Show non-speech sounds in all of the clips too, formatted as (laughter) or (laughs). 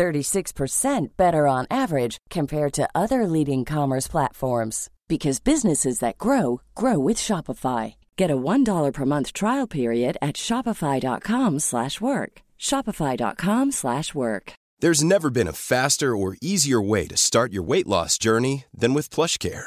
36% better on average compared to other leading commerce platforms because businesses that grow grow with Shopify. Get a $1 per month trial period at shopify.com/work. shopify.com/work. There's never been a faster or easier way to start your weight loss journey than with PlushCare.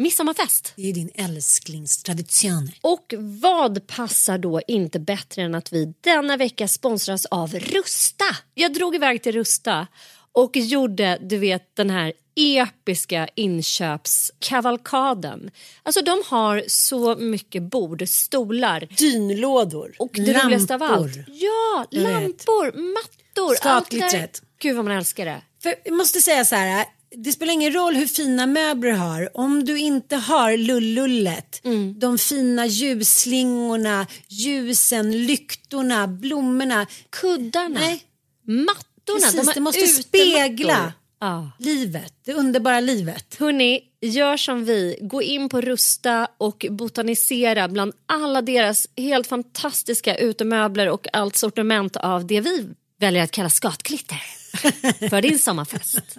midsommarfest. Det är din älsklingstradition. Och vad passar då inte bättre än att vi denna vecka sponsras av Rusta? Jag drog iväg till Rusta och gjorde, du vet, den här episka inköpskavalkaden. Alltså de har så mycket bord, stolar. Dynlådor. Och det lampor. roligaste av allt. Ja, Jag vet. lampor, mattor. Det där. Gud vad man älskar det. För jag måste säga så här. Det spelar ingen roll hur fina möbler du har. Om du inte har lullullet, Mm. de fina ljusslingorna, ljusen, lyktorna, blommorna. Kuddarna, Nej, mattorna. precis. de det måste spegla Ja. livet, det underbara livet. Hörni, gör som vi. Gå in på Rusta och botanisera bland alla deras helt fantastiska utemöbler och allt sortiment av det vi väljer att kalla skatklitter (laughs) för din sommarfest.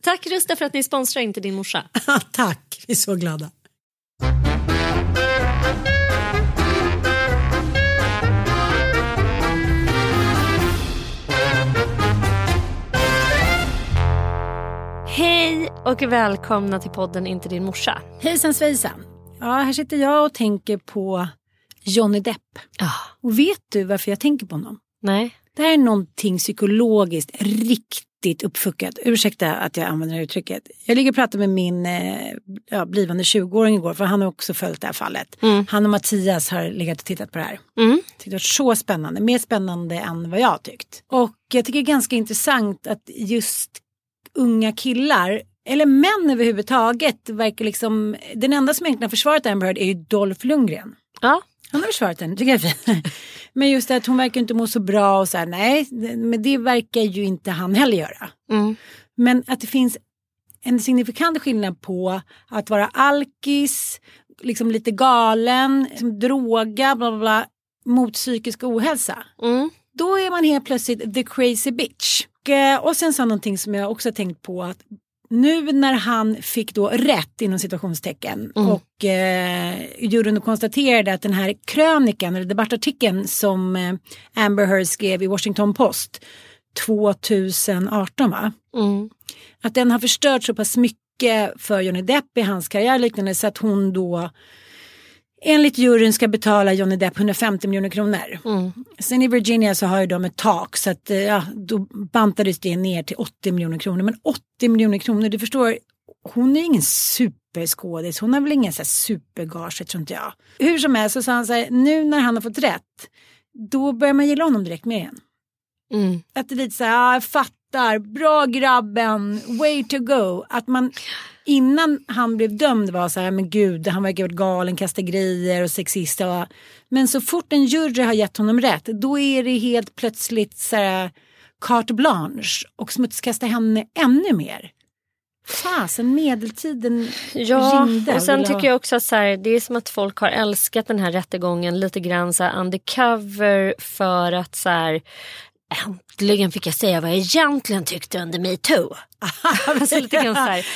Tack Rusta för att ni sponsrar Inte din morsa. (laughs) Tack, vi är så glada. Hej och välkomna till podden Inte din morsa. Hejsan svejsan. Ja, här sitter jag och tänker på Johnny Depp. Ah, Och vet du varför jag tänker på honom? nej. Det här är någonting psykologiskt riktigt uppfuckat. Ursäkta att jag använder det här uttrycket. Jag ligger och pratar med min eh, ja, blivande 20-åring igår för han har också följt det här fallet. Han och Mattias har legat och tittat på det här. Mm. Tyckte det var så spännande, mer spännande än vad jag tyckt. Och jag tycker det är ganska intressant att just unga killar eller män överhuvudtaget verkar liksom, den enda som egentligen har försvarat Amber Heard är ju Dolph Lundgren. Ja. Han har försvarat henne, tycker jag är. (laughs) Men just det att hon verkar inte må så bra och så här, nej, men det verkar ju inte han heller göra. Mm. Men att det finns en signifikant skillnad på att vara alkis, liksom lite galen, liksom droga, bla bla bla, mot psykisk ohälsa. Mm. Då är man helt plötsligt the crazy bitch. Och, sen så någonting som jag också tänkt på att nu när han fick då rätt inom situationstecken och eh, juryn konstaterade att den här krönikan eller debattartikeln som eh, Amber Heard skrev i Washington Post 2018 va? Mm. Att den har förstört så pass mycket för Johnny Depp i hans karriär liknande så att hon då enligt juryn ska betala Johnny Depp 150 miljoner kronor. Mm. Sen i Virginia så har ju de ett tak så att eh, ja, då bantades det ner till 80 miljoner kronor. Men 80 miljoner kronor, du förstår, hon är ingen superskådis, hon har väl ingen så här supergage tror inte jag. Hur som helst så sa han så här, nu när han har fått rätt, då börjar man gilla honom direkt med igen. Mm. Att det är lite så här, ja, jag fattar skrattar, bra grabben, way to go. Att man innan han blev dömd var så här, men gud, han verkar varit galen, kasta grejer och sexist. Och, men så fort en jury har gett honom rätt, då är det helt plötsligt så här carte blanche och smutskasta henne ännu mer. Fasen, medeltiden Ja, ringde. och sen tycker jag också att så här, det är som att folk har älskat den här rättegången lite grann så här undercover för att så här Äntligen fick jag säga vad jag egentligen tyckte under metoo. alltså (laughs) lite grann så här,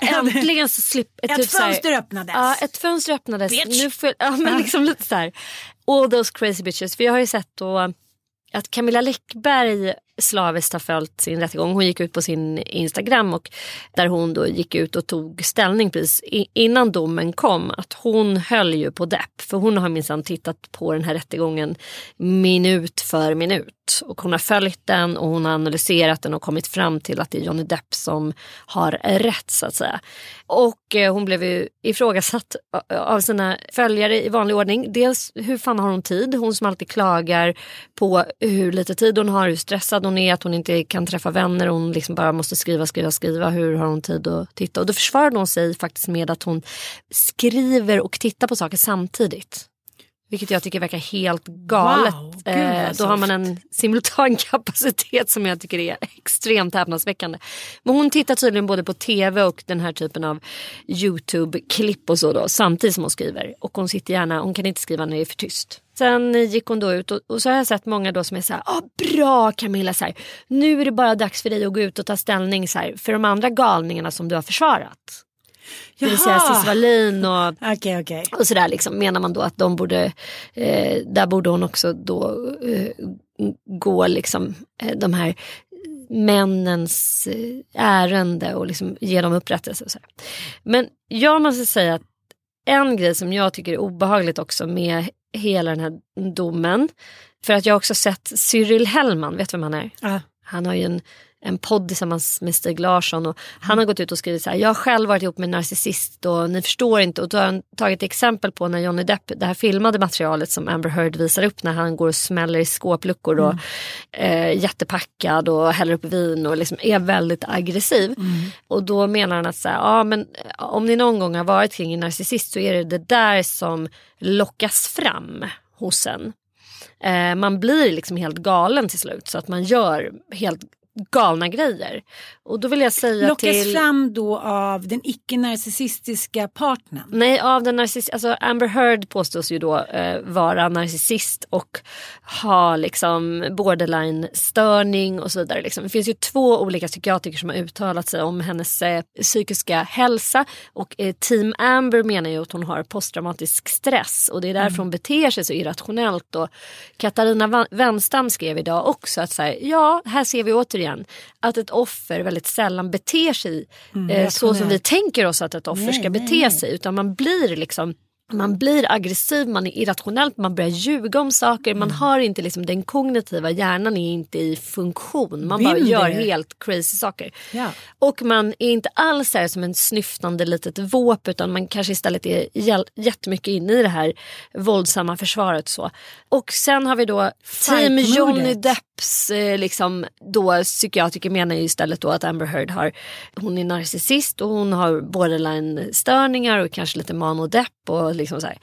äntligen så slipp, Ett typ så här- fönster öppnades. Ja, ett fönster öppnades. Bitch. Nu får, jag- ja, men liksom lite så här. All those crazy bitches. För jag har ju sett då att Camilla Läckberg slaviskt har följt sin rättegång. Hon gick ut på sin Instagram och där hon då gick ut och tog ställning precis innan domen kom. Att hon höll ju på Depp. För hon har minsann tittat på den här rättegången minut för minut. Och hon har följt den och hon har analyserat den och kommit fram till att det är Johnny Depp som har rätt så att säga. Och eh, hon blev ju ifrågasatt eh, av sina följare i vanlig ordning. Dels hur fan har hon tid? Hon som alltid klagar på hur lite tid hon har, hur stressad hon är, att hon inte kan träffa vänner. Hon liksom bara måste skriva, skriva, skriva. Hur har hon tid att titta? Och då försvarade hon sig faktiskt med att hon skriver och tittar på saker samtidigt. Vilket jag tycker verkar helt galet. Wow, eh, då har man en simultankapacitet (laughs) som jag tycker är extremt häpnadsväckande. Men hon tittar tydligen både på tv och den här typen av Youtube-klipp och så då, samtidigt som hon skriver. Och hon sitter gärna, hon kan inte skriva när det är för tyst. Sen gick hon då ut och, och så har jag sett många då som är så här, ah, bra Camilla, så här, nu är det bara dags för dig att gå ut och ta ställning så här, för de andra galningarna som du har försvarat. Det vill säga Jaha. Cissi Wallin och Okej, okej. och sådär liksom menar man då att de borde, eh, där borde hon också då eh, gå liksom eh, de här männens eh, ärende och liksom ge dem upprättelse. Och så här. Men jag måste säga att en grej som jag tycker är obehagligt också med hela den här domen. För att jag har också sett Cyril Hellman, vet du vem han är? Ja. Han har ju en, en podd tillsammans med Stig Larsson och han har gått ut och skrivit så här. Jag har själv varit ihop med en narcissist och ni förstår inte. Och då har han tagit exempel på när Johnny Depp, det här filmade materialet som Amber Heard visar upp när han går och smäller i skåpluckor och eh, jättepackad och häller upp vin och liksom är väldigt aggressiv. Och då menar han att så här, ja, men eh, om ni någon gång har varit kring en narcissist så är det det där som lockas fram hos en. Eh, man blir liksom helt galen till slut så att man gör helt galna grejer. Och då vill jag säga Lockas till... fram då av den icke-narcissistiska partnern. Nej, av den narciss- alltså Amber Heard påstås ju då eh, vara narcissist och ha liksom borderline-störning och så vidare. Liksom. Det finns ju två olika psykiatriker som har uttalat sig om hennes eh, psykiska hälsa och eh, Team Amber menar ju att hon har posttraumatisk stress och det är därför hon beter sig så irrationellt. Och Katarina Wenstam skrev idag också att så här, ja, här ser vi återigen att ett offer väldigt sällan beter sig eh, så som vi tänker oss att ett offer ska bete sig utan man blir liksom man blir aggressiv, man är irrationell, man börjar ljuga om saker. Man har inte liksom den kognitiva hjärnan är inte i funktion. Man bara Been gör helt crazy saker. Ja. Och man är inte alls här som en snyftande litet våp utan man kanske istället är jättemycket inne i det här våldsamma försvaret. Så. Och sen har vi då Team. Johnny Depps eh, liksom, då, psykiatriker menar ju istället då att Amber Heard har, hon är narcissist och hon har borderline-störningar och kanske lite manodepp och liksom så här.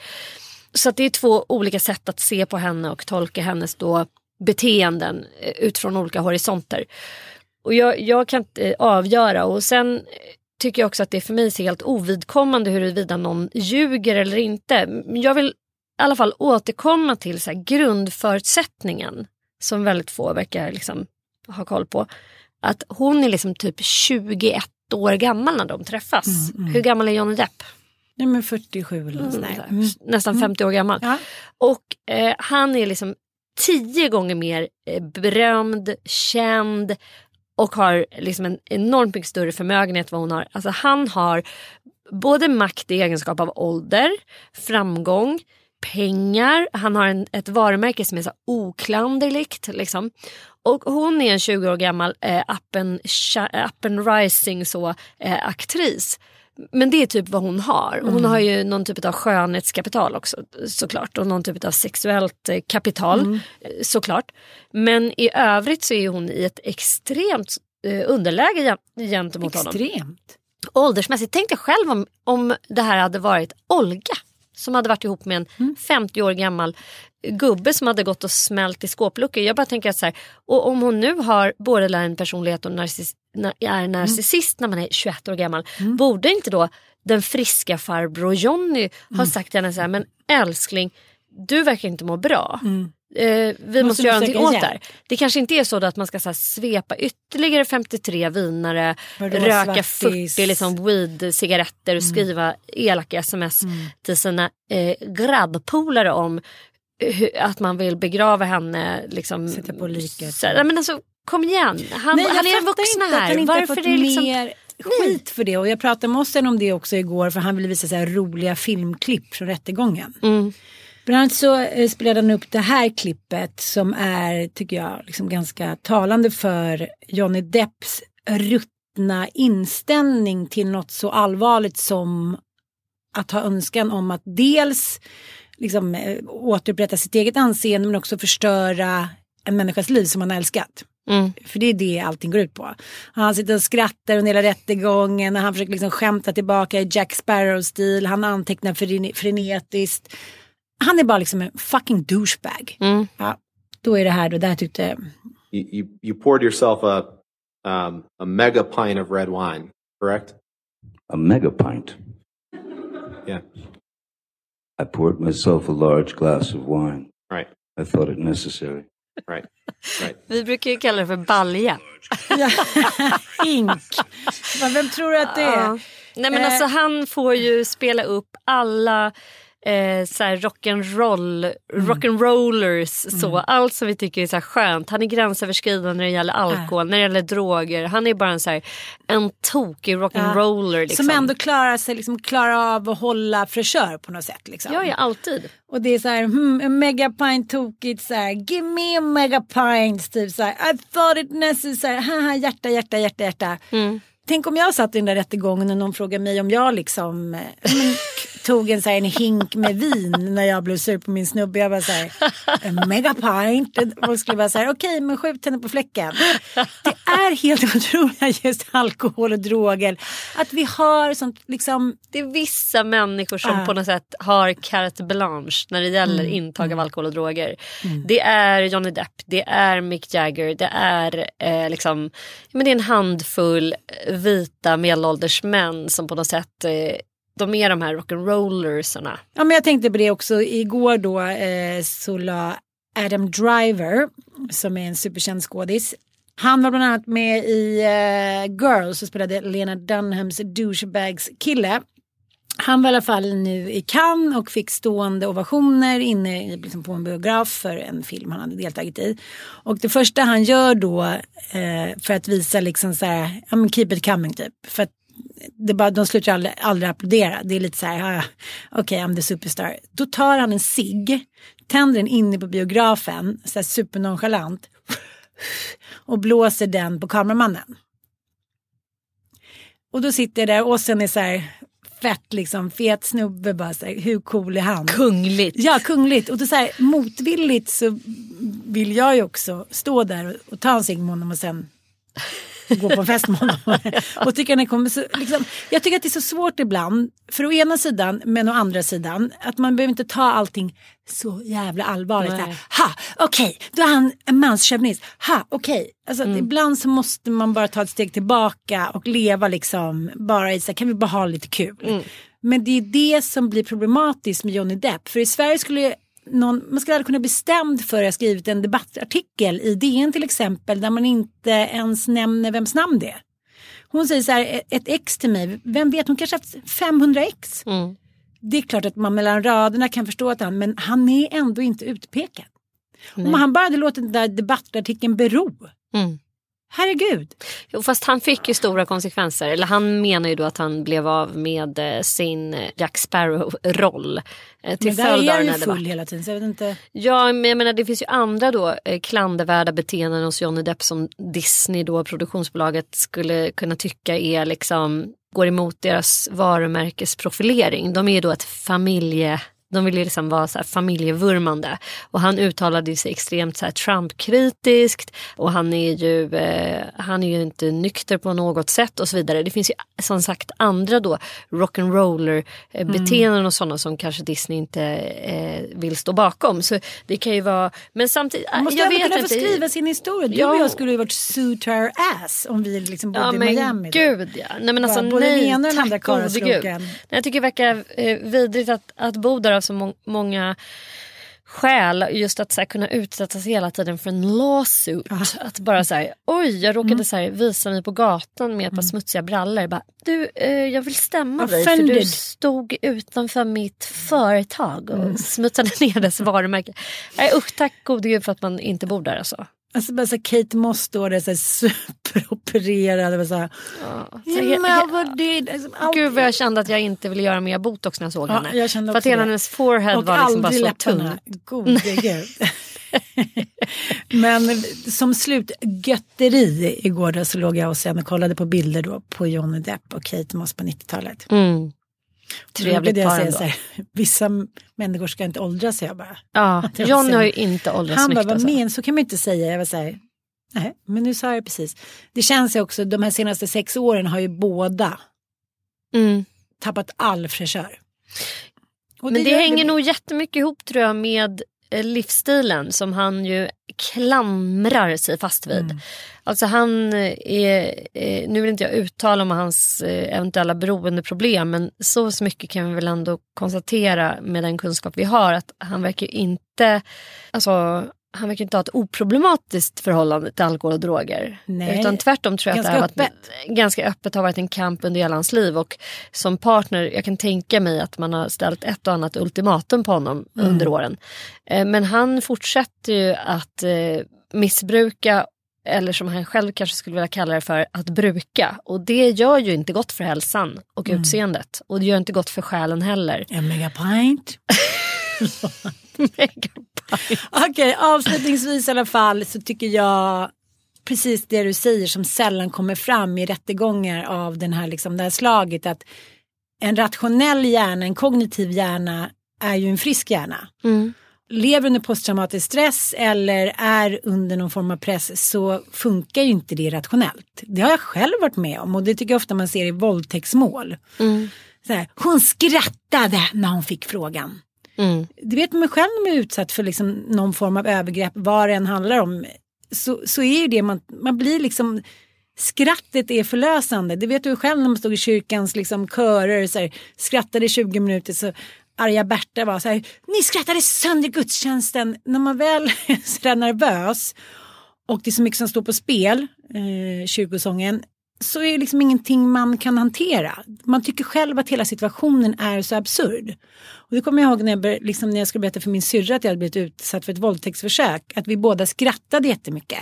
Så det är två olika sätt att se på henne och tolka hennes då beteenden eh, utifrån olika horisonter. Och jag, jag kan inte eh, avgöra och sen eh, tycker jag också att det för mig är helt ovidkommande huruvida någon ljuger eller inte. Jag vill i alla fall återkomma till så grundförutsättningen som väldigt få verkar liksom ha koll på. Att hon är liksom typ 21 år gammal när de träffas. Hur gammal är Johnny Depp? Nej men 47 eller där. Mm. Nästan 50 år gammal. Ja. Och eh, han är liksom tio gånger mer eh, berömd, känd och har liksom en enormt mycket större förmögenhet vad hon har. Alltså han har både makt i egenskap av ålder, framgång, pengar. Han har en, ett varumärke som är så oklanderligt. Liksom. Och hon är en 20 år gammal eh, up, and, shi- up and rising så, eh, aktris. Men det är typ vad hon har. Hon har ju någon typ av skönhetskapital också såklart. Och någon typ av sexuellt eh, kapital eh, såklart. Men i övrigt så är hon i ett extremt eh, underläge gen- gentemot honom. Extremt. Åldersmässigt, tänk dig själv om, om det här hade varit Olga som hade varit ihop med en 50 år gammal gubbe som hade gått och smält i skåpluckor. Jag bara tänker att så här, och om hon nu har borderline personlighet och narciss, na, är narcissist när man är 21 år gammal. Borde inte då den friska farbror Jonny ha sagt till henne så här, men älskling du verkar inte må bra. Eh, vi måste, du göra någonting åt det här. Det kanske inte är så att man ska så här, svepa ytterligare 53 vinare, Vadå, röka svartis? 40 liksom, weed-cigaretter och skriva elaka sms till sina eh, grabbpolare om hur, att man vill begrava henne. Liksom, Sätta på liket. Så, men alltså, kom igen, han, Nej, han är vuxna inte här. Varför är det liksom... mer skit för det. Och jag pratade med Osten om det också igår för han ville visa så här roliga filmklipp från rättegången. Mm. Bland annat så eh, spelade han upp det här klippet som är, tycker jag, liksom ganska talande för Johnny Depps ruttna inställning till något så allvarligt som att ha önskan om att dels liksom, eh, återupprätta sitt eget anseende men också förstöra en människas liv som han har älskat. Mm. För det är det allting går ut på. Han sitter och skrattar under hela rättegången och han försöker liksom skämta tillbaka i Jack Sparrow-stil. Han antecknar frene- frenetiskt. Han är bara liksom en fucking douchebag. Mm. Ja, då är det här då, det här tyckte You, you, you poured yourself a, um, a mega pint of red wine, correct? A mega pint. Yeah. I poured myself a large glass of wine. Right. I thought it necessary. Right. Right. Vi brukar ju kalla det för balja. hink. (laughs) Men Vem tror du att det är? Nej men Eh. alltså han får ju spela upp alla eh, så här rock'n'roll, rock'n'rollers så. Allt som vi tycker är så skönt. Han är gränsöverskridande när det gäller alkohol, när det gäller droger. Han är bara en, så här, en tokig rock'n'roller. Liksom. Som ändå klarar sig, liksom klarar av att hålla fräschör på något sätt. Liksom. Ja, ja, alltid. Och det är så här, hmm, en megapint tokigt så här, give me a megapint, typ så här, I thought it necessary, haha, hjärta, hjärta, hjärta, hjärta. Tänk om jag satt i den där rättegången och någon frågade mig om jag liksom eh, (laughs) men, tog en, så här, en hink med vin när jag blev sur på min snubbe. Jag bara så här, en megapint. Och skulle bara så här, okej men skjut henne på fläcken. Det är helt otroligt just alkohol och droger. Att vi har sånt liksom Det är vissa människor som Ah. på något sätt har carte blanche när det gäller Mm, intag av alkohol och droger. Det är Johnny Depp, det är Mick Jagger, det är, eh, liksom, men det är en handfull vita medelålders män som på något sätt eh, de är de här rock'n'rollersarna. Ja men jag tänkte på det också. Igår då eh, så la Adam Driver som är en superkänd skådis. Han var bland annat med i eh, Girls och spelade Lena Dunhams douchebags kille. Han var i alla fall nu i Cannes och fick stående ovationer inne i, liksom på en biograf för en film han hade deltagit i. Och det första han gör då eh, för att visa liksom så här, ja men keep it coming typ. För att det bara, de slutar aldrig, aldrig applådera. Det är lite så här, "Ah, okej okay, I'm the superstar. Då tar han en cigg, tänder den inne på biografen, så här supernonchalant. Och blåser den på kameramannen. Och då sitter jag där och sen är så här fett liksom, fet snubbe bara så här, hur cool är han? Kungligt. Ja, kungligt. Och då så här motvilligt så vill jag ju också stå där och, och ta en cigg med honom och sen gå på fest med honom. (laughs) och tycker den kommer så, liksom, jag tycker att det är så svårt ibland, för å ena sidan men å andra sidan, att man behöver inte ta allting så jävla allvarligt. Här, ha, okej, då är han en manschauvinist. Ha, okej. Alltså, att Ibland så måste man bara ta ett steg tillbaka och leva liksom bara i så här, kan vi bara ha lite kul. Men det är det som blir problematiskt med Johnny Depp. För i Sverige skulle någon, man skulle aldrig kunna bli stämd för att ha skrivit en debattartikel i DN till exempel där man inte ens nämner vems namn det är. Hon säger så här, ett ex till mig, vem vet, hon kanske haft 500 ex. Mm. Det är klart att man mellan raderna kan förstå att han, men han är ändå inte utpekad. Om han bara hade låtit den där debattartikeln bero. Mm. Herregud. Jo, fast han fick ju stora konsekvenser. Eller han menar ju då att han blev av med eh, sin eh, Jack Sparrow-roll. Eh, till Men där är den ju full hela tiden så jag vet inte. Ja, men jag menar det finns ju andra då klandervärda beteenden hos Johnny Depp som Disney då, produktionsbolaget, skulle kunna tycka är liksom går emot deras varumärkesprofilering. De är ju då ett de ville liksom vara så familjevurmande. Och han uttalade sig extremt så här Trump-kritiskt och han är, ju, eh, han är ju inte nykter på något sätt och så vidare. Det finns ju som sagt andra då rock'n'roller eh, mm. och sådana som kanske Disney inte eh, vill stå bakom. Så det kan ju vara, men samtidigt, Man måste jag vet kunna inte. få skriva sin historia. Du Ja. och jag skulle ju varit suit our ass om vi liksom bodde Ja i Miami. gud ja. Nej men alltså Bara den nej ena och den andra tack gode gud. Nej, Jag tycker det verkar eh, vidrigt att, att bo där av så må- många skäl. Just att så här, kunna utsättas hela tiden för en lawsuit. Att bara så här, oj jag råkade så här, visa mig på gatan med ett par smutsiga brallor. Bara, du eh, jag vill stämma dig för du Offended. stod utanför mitt företag och smutsade ner dess varumärke. Nej usch tack gode gud för att man inte bor där alltså. Alltså bara så här, Kate Moss står där så här superopererad. Och så här, Så you he-. Alltså, allt- Gud vad jag kände att jag inte ville göra mer botox när jag såg Ja, henne. jag kände för att hela det. hennes forehead och var liksom bara så tunn. Gode (laughs) gud. (laughs) Men som slutgötteri igår då så låg jag och sen och kollade på bilder då på Johnny Depp och Kate Moss på 90-talet. Mm. Trevligt par ändå. här, Vissa människor ska inte åldras, jag bara. Ja, Det Johnny har ju inte åldrats Han bara, vad alltså. men så kan man inte säga. Jag var så här, nej, men nu sa jag precis. Det känns ju också, de här senaste sex åren har ju båda Mm. tappat all fräschör. Men det, gör hänger nog jättemycket ihop tror jag med livsstilen som han ju klamrar sig fast vid. Mm. Alltså han är, eh, nu vill inte jag uttala om hans eh, eventuella beroendeproblem men så, så mycket kan vi väl ändå konstatera med den kunskap vi har att han verkar ju inte, alltså han verkar inte ha ett oproblematiskt förhållande till alkohol och droger. Nej, Utan tvärtom tror jag att det ganska har varit ganska öppet har varit en kamp under hela hans liv och som partner, jag kan tänka mig att man har ställt ett och annat ultimatum på honom Mm. under åren. Eh, Men han fortsätter ju att eh, missbruka eller som han själv kanske skulle vilja kalla det för, att bruka. Och det gör ju inte gott för hälsan och Mm. utseendet. Och det gör inte gott för själen heller. En megapint. (laughs) Okej, avslutningsvis i alla fall så tycker jag precis det du säger som sällan kommer fram i rättegångar av den här, liksom, det här slaget att en rationell hjärna, en kognitiv hjärna är ju en frisk hjärna. Mm. Lever under posttraumatisk stress eller är under någon form av press så funkar ju inte det rationellt. Det har jag själv varit med om och det tycker jag ofta man ser i våldtäktsmål. Mm. Så här, hon skrattade när hon fick frågan. Mm. Det vet man själv när man är utsatt för liksom någon form av övergrepp, vad det än handlar om. Så, så är ju det, man, man blir liksom, skrattet är förlösande. Det vet du själv när man stod i kyrkans liksom, körer, så här, skrattade i 20 minuter så arga Berta var så här, ni skrattade sönder gudstjänsten. När man väl är (laughs) så där nervös och det är så mycket som står på spel, eh, kyrkosången, så är det liksom ingenting man kan hantera. Man tycker själv att hela situationen är så absurd. Och det kommer jag ihåg när jag, liksom när jag skulle berätta för min syrra att jag hade blivit utsatt för ett våldtäktsförsök. Att vi båda skrattade jättemycket.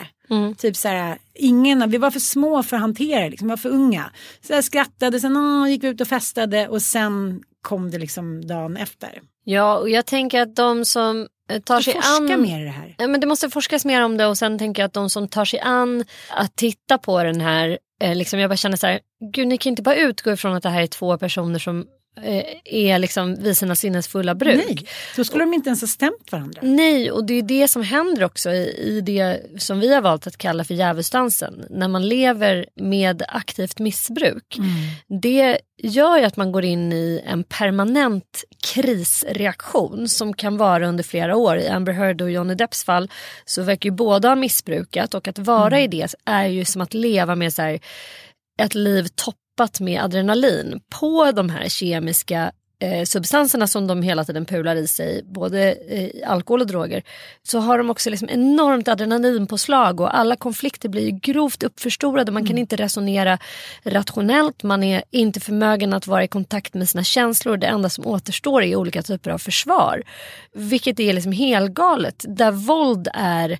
Typ så här, ingen, vi var för små för att hantera det, liksom, vi var för unga. Så jag skrattade, sen åh, gick vi ut och festade och sen kom det liksom dagen efter. Ja, och jag tänker att de som eh, tar sig Forska an... mer i det här. Ja, men det måste forskas mer om det och sen tänker jag att de som tar sig an att titta på den här, eh, liksom jag bara känner så här, gud ni kan inte bara utgå ifrån att det här är två personer som är liksom vid sina sinnes fulla bruk. Nej, då skulle de inte ens ha stämt varandra. Nej, och det är det som händer också i, i det som vi har valt att kalla för djävulsdansen. När man lever med aktivt missbruk. Det gör ju att man går in i en permanent krisreaktion som kan vara under flera år. I Amber Heard och Johnny Depps fall så verkar ju båda ha missbrukat och att vara i det är ju som att leva med så här, ett liv toppat med adrenalin på de här kemiska eh, substanserna som de hela tiden pular i sig, både eh, alkohol och droger, så har de också liksom enormt adrenalinpåslag och alla konflikter blir grovt uppförstorade. Man kan inte resonera rationellt, man är inte förmögen att vara i kontakt med sina känslor. Det enda som återstår är olika typer av försvar. Vilket är liksom helgalet, där våld är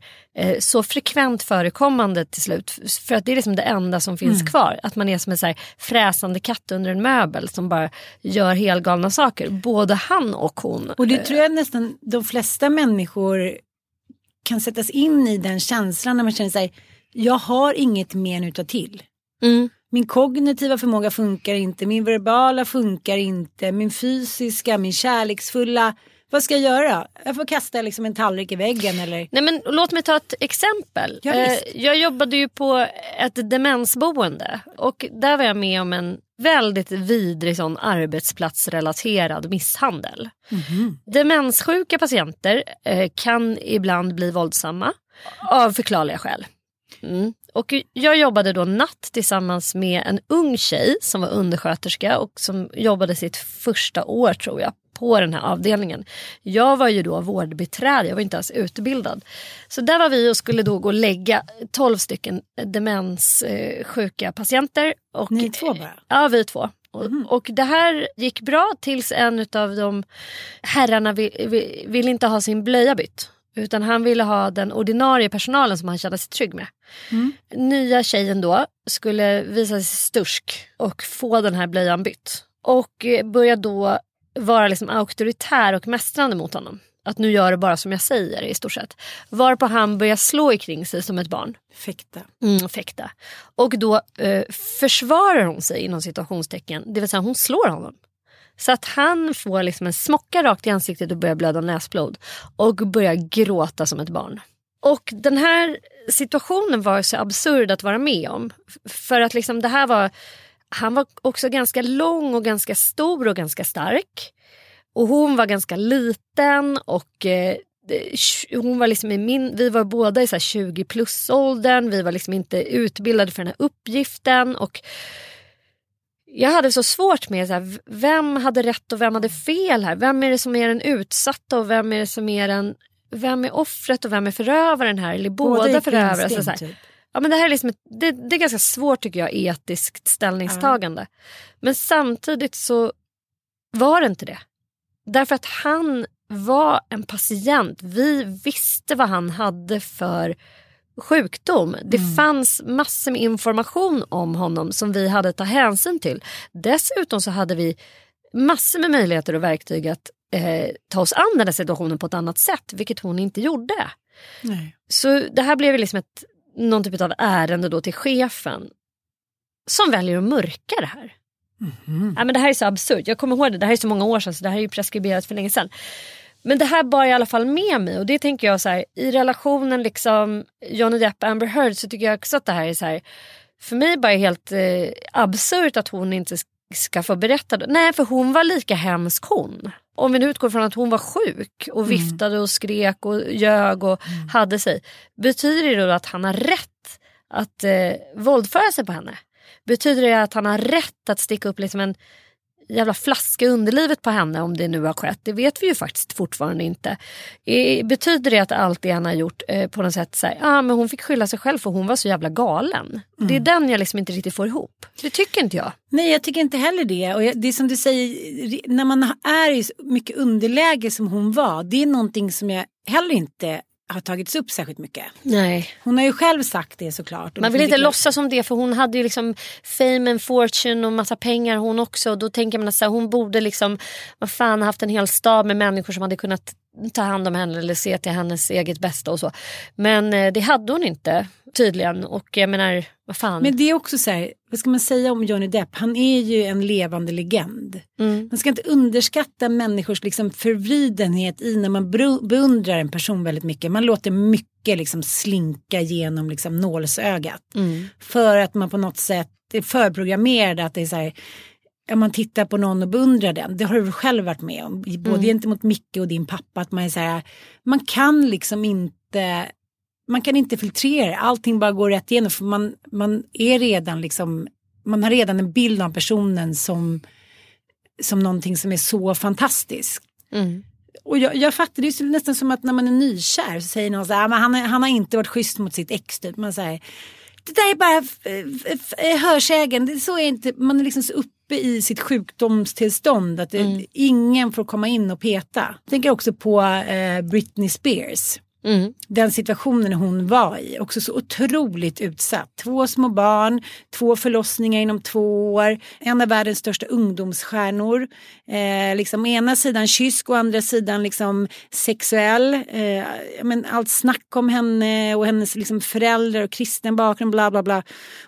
så frekvent förekommande till slut. För att det är liksom det enda som finns kvar. Att man är som en så fräsande katt under en möbel som bara gör helgalna saker. Både han och hon. Och det tror jag nästan de flesta människor kan sättas in i den känslan när man känner sig, jag har inget mer nu att ta till. Mm. Min kognitiva förmåga funkar inte, min verbala funkar inte, min fysiska, min kärleksfulla Vad ska jag göra? Jag får kasta liksom en tallrik i väggen eller? Nej men låt mig ta ett exempel. Ja, Eh, jag jobbade ju på ett demensboende och där var jag med om en väldigt vidrig sån arbetsplatsrelaterad misshandel. Mhm. Demenssjuka patienter eh, kan ibland bli våldsamma av förklarliga skäl. Mm. Och jag jobbade då natt tillsammans med en ung tjej som var undersköterska och som jobbade sitt första år tror jag på den här avdelningen. Jag var ju då vårdbiträde, jag var inte alls utbildad. Så där var vi och skulle då gå och lägga 12 stycken demenssjuka patienter. Och, Ni två bara? Ja, vi två. Och, och det här gick bra tills en av de herrarna vill, vill, vill inte ha sin blöja bytt. Utan han ville ha den ordinarie personalen som han kände sig trygg med. Nya tjejen då skulle visa sig stursk och få den här blöjan bytt. Och eh, började då vara liksom auktoritär och mästrande mot honom. Att nu gör det bara som jag säger i stort sett. Varpå han börjar slå ikring sig som ett barn. Fäkta. Mm, fäkta. Och då eh, försvarar hon sig inom situationstecken. Det vill säga hon slår honom. Så att han får liksom en smocka rakt i ansiktet och börjar blöda näsblod. Och börjar gråta som ett barn. Och den här situationen var så absurd att vara med om. För att liksom det här var... Han var också ganska lång och ganska stor och ganska stark. Och hon var ganska liten och eh, eh hon var liksom i min, vi var båda i så här 20 plus åldern. Vi var liksom inte utbildade för den här uppgiften. Och jag hade så svårt med så här, vem hade rätt och vem hade fel här. Vem är det som är den utsatta och vem är det som är den vem är offret och vem är förövaren här? Eller båda, på förövare. instinkt, Så, så här. typ. Ja, men det här är, liksom ett, det, det är ganska svårt tycker jag etiskt ställningstagande. Men samtidigt så var det inte det. Därför att han var en patient. Vi visste vad han hade för sjukdom. Det fanns massor med information om honom som vi hade att ta hänsyn till. Dessutom så hade vi massor med möjligheter och verktyg att eh, ta oss an den här situationen på ett annat sätt, vilket hon inte gjorde. Nej. Så det här blev liksom ett, någon typ av ärende då till chefen som väljer att mörka det här. Ja, men det här är så absurt. Jag kommer ihåg det, det här är så många år sedan så det här är ju preskriberat för länge sedan. Men det här bar jag i alla fall med mig och det tänker jag så här i relationen liksom Johnny Depp Amber Heard så tycker jag också att det här är så här för mig bara helt eh, absurt att hon inte ska få berätta. Nej för hon var lika hemsk hon. Om vi nu utgår från att hon var sjuk och viftade och skrek och ljög och hade sig. Betyder det då att han har rätt att eh, våldföra sig på henne? Betyder det att han har rätt att sticka upp liksom en jävla flaska i underlivet på henne om det nu har skett? Det vet vi ju faktiskt fortfarande inte. Betyder det att allt det han har gjort eh, på något sätt så här, ah, men hon fick skylla sig själv för hon var så jävla galen. Det är den jag liksom inte riktigt får ihop. Det tycker inte jag. Nej, jag tycker inte heller det. Och jag- det är som du säger, när man är i så mycket underläge som hon var, det är någonting som jag heller inte har tagits upp särskilt mycket. Nej. Hon har ju själv sagt det såklart. Man vill inte låtsas om det för hon hade ju liksom fame and fortune och massa pengar hon också. Och då tänker man att så här, hon borde liksom, vad fan, haft en hel stab med människor som hade kunnat ta hand om henne eller se till hennes eget bästa och så. Men eh, det hade hon inte tydligen och jag menar, vad fan. Men det är också så här, vad ska man säga om Johnny Depp? Han är ju en levande legend. Mm. Man ska inte underskatta människors liksom förvridenhet i när man beundrar en person väldigt mycket. Man låter mycket liksom slinka genom liksom nålsögat. Mm. För att man på något sätt är förprogrammerad att det är så här, om man tittar på någon och beundrar den, det har du själv varit med om, både Mm. gentemot Micke och din pappa, att man är så här, man kan liksom inte, man kan inte filtrera, allting bara går rätt igenom för man, man är redan liksom, man har redan en bild av personen som, som någonting som är så fantastiskt. Mm. Och jag, jag fattar det är nästan som att när man är nykär så säger någon så här, "Ah, men han, han har inte varit schysst mot sitt ex. Typ. Man säger, det där är bara hörsägen, så är inte, man är liksom så uppe i sitt sjukdomstillstånd att det, ingen får komma in och peta. Jag tänker också på eh, Britney Spears. Mm. Den situationen hon var i, också så otroligt utsatt. Två små barn, två förlossningar inom två år, en av världens största ungdomsstjärnor. Eh, liksom ena sidan kysk och andra sidan liksom sexuell. Eh, men allt snack om henne och hennes liksom föräldrar och kristen bakgrund, bla bla bla.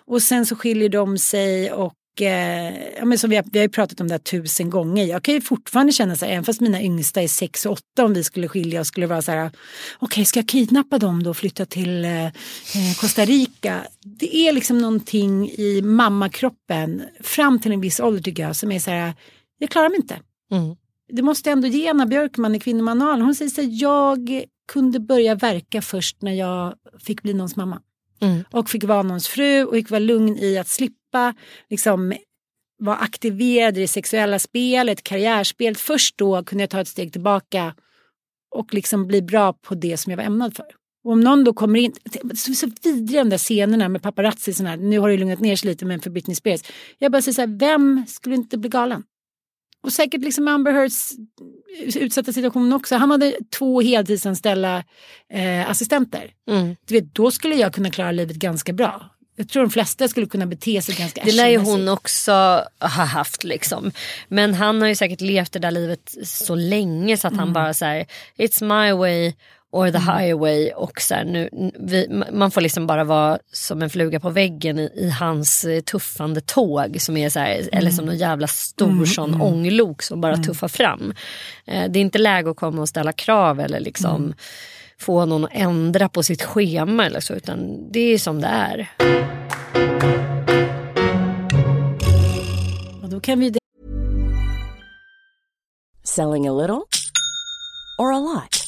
Och sen så skiljer de sig och eh, ja, men som vi, har, vi har ju pratat om det här tusen gånger. Jag kan ju fortfarande känna så här, även fast mina yngsta är sex och åtta om vi skulle skilja och skulle vara så här, okej okay, ska jag kidnappa dem då och flytta till eh, eh, Costa Rica? Det är liksom någonting i mammakroppen fram till en viss ålder tycker jag som är så här, jag klarar mig inte. Mm. Det måste ändå ge Anna Björkman i Kvinnomanualen. Hon säger så här, jag kunde börja verka först när jag fick bli någons mamma. Mm. Och fick vara någons fru och fick vara lugn i att slippa liksom, vara aktiverad i det sexuella spelet, karriärspelet. Först då kunde jag ta ett steg tillbaka och liksom bli bra på det som jag var ämnad för. Och om någon då kommer in, så, så vidriga de där scenerna med paparazzi, sån här, nu har det lugnat ner sig lite men för Britney Spears. Jag bara säger så här, vem skulle inte bli galen? Och säkert liksom Amber Heards utsatta situation också. Han hade två heltidsanställda eh, assistenter. Mm. Du vet, då skulle jag kunna klara livet ganska bra. Jag tror de flesta skulle kunna bete sig ganska Det lär ju hon också ha haft liksom. Men han har ju säkert levt det där livet så länge så att mm. han bara säger It's my way or the mm. highway och så här, nu, vi, man får liksom bara vara som en fluga på väggen i, i hans eh, tuffande tåg som är så här, mm. eller som någon jävla stor mm. sån mm. ånglok som bara mm. tuffar fram. Eh, det är inte läge att komma och ställa krav eller liksom mm. Få någon att ändra på sitt schema eller så utan det är som det är. Och då kan vi... Selling a little or a lot?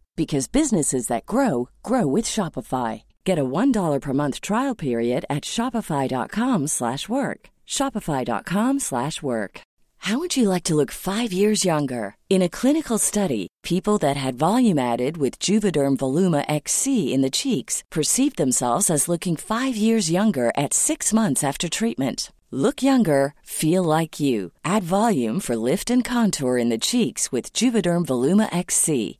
because businesses that grow grow with Shopify. Get a $1 per month trial period at shopify.com/work. shopify.com/work. How would you like to look 5 years younger? In a clinical study, people that had volume added with Juvederm Voluma XC in the cheeks perceived themselves as looking 5 years younger at 6 months after treatment. Look younger, feel like you. Add volume for lift and contour in the cheeks with Juvederm Voluma XC.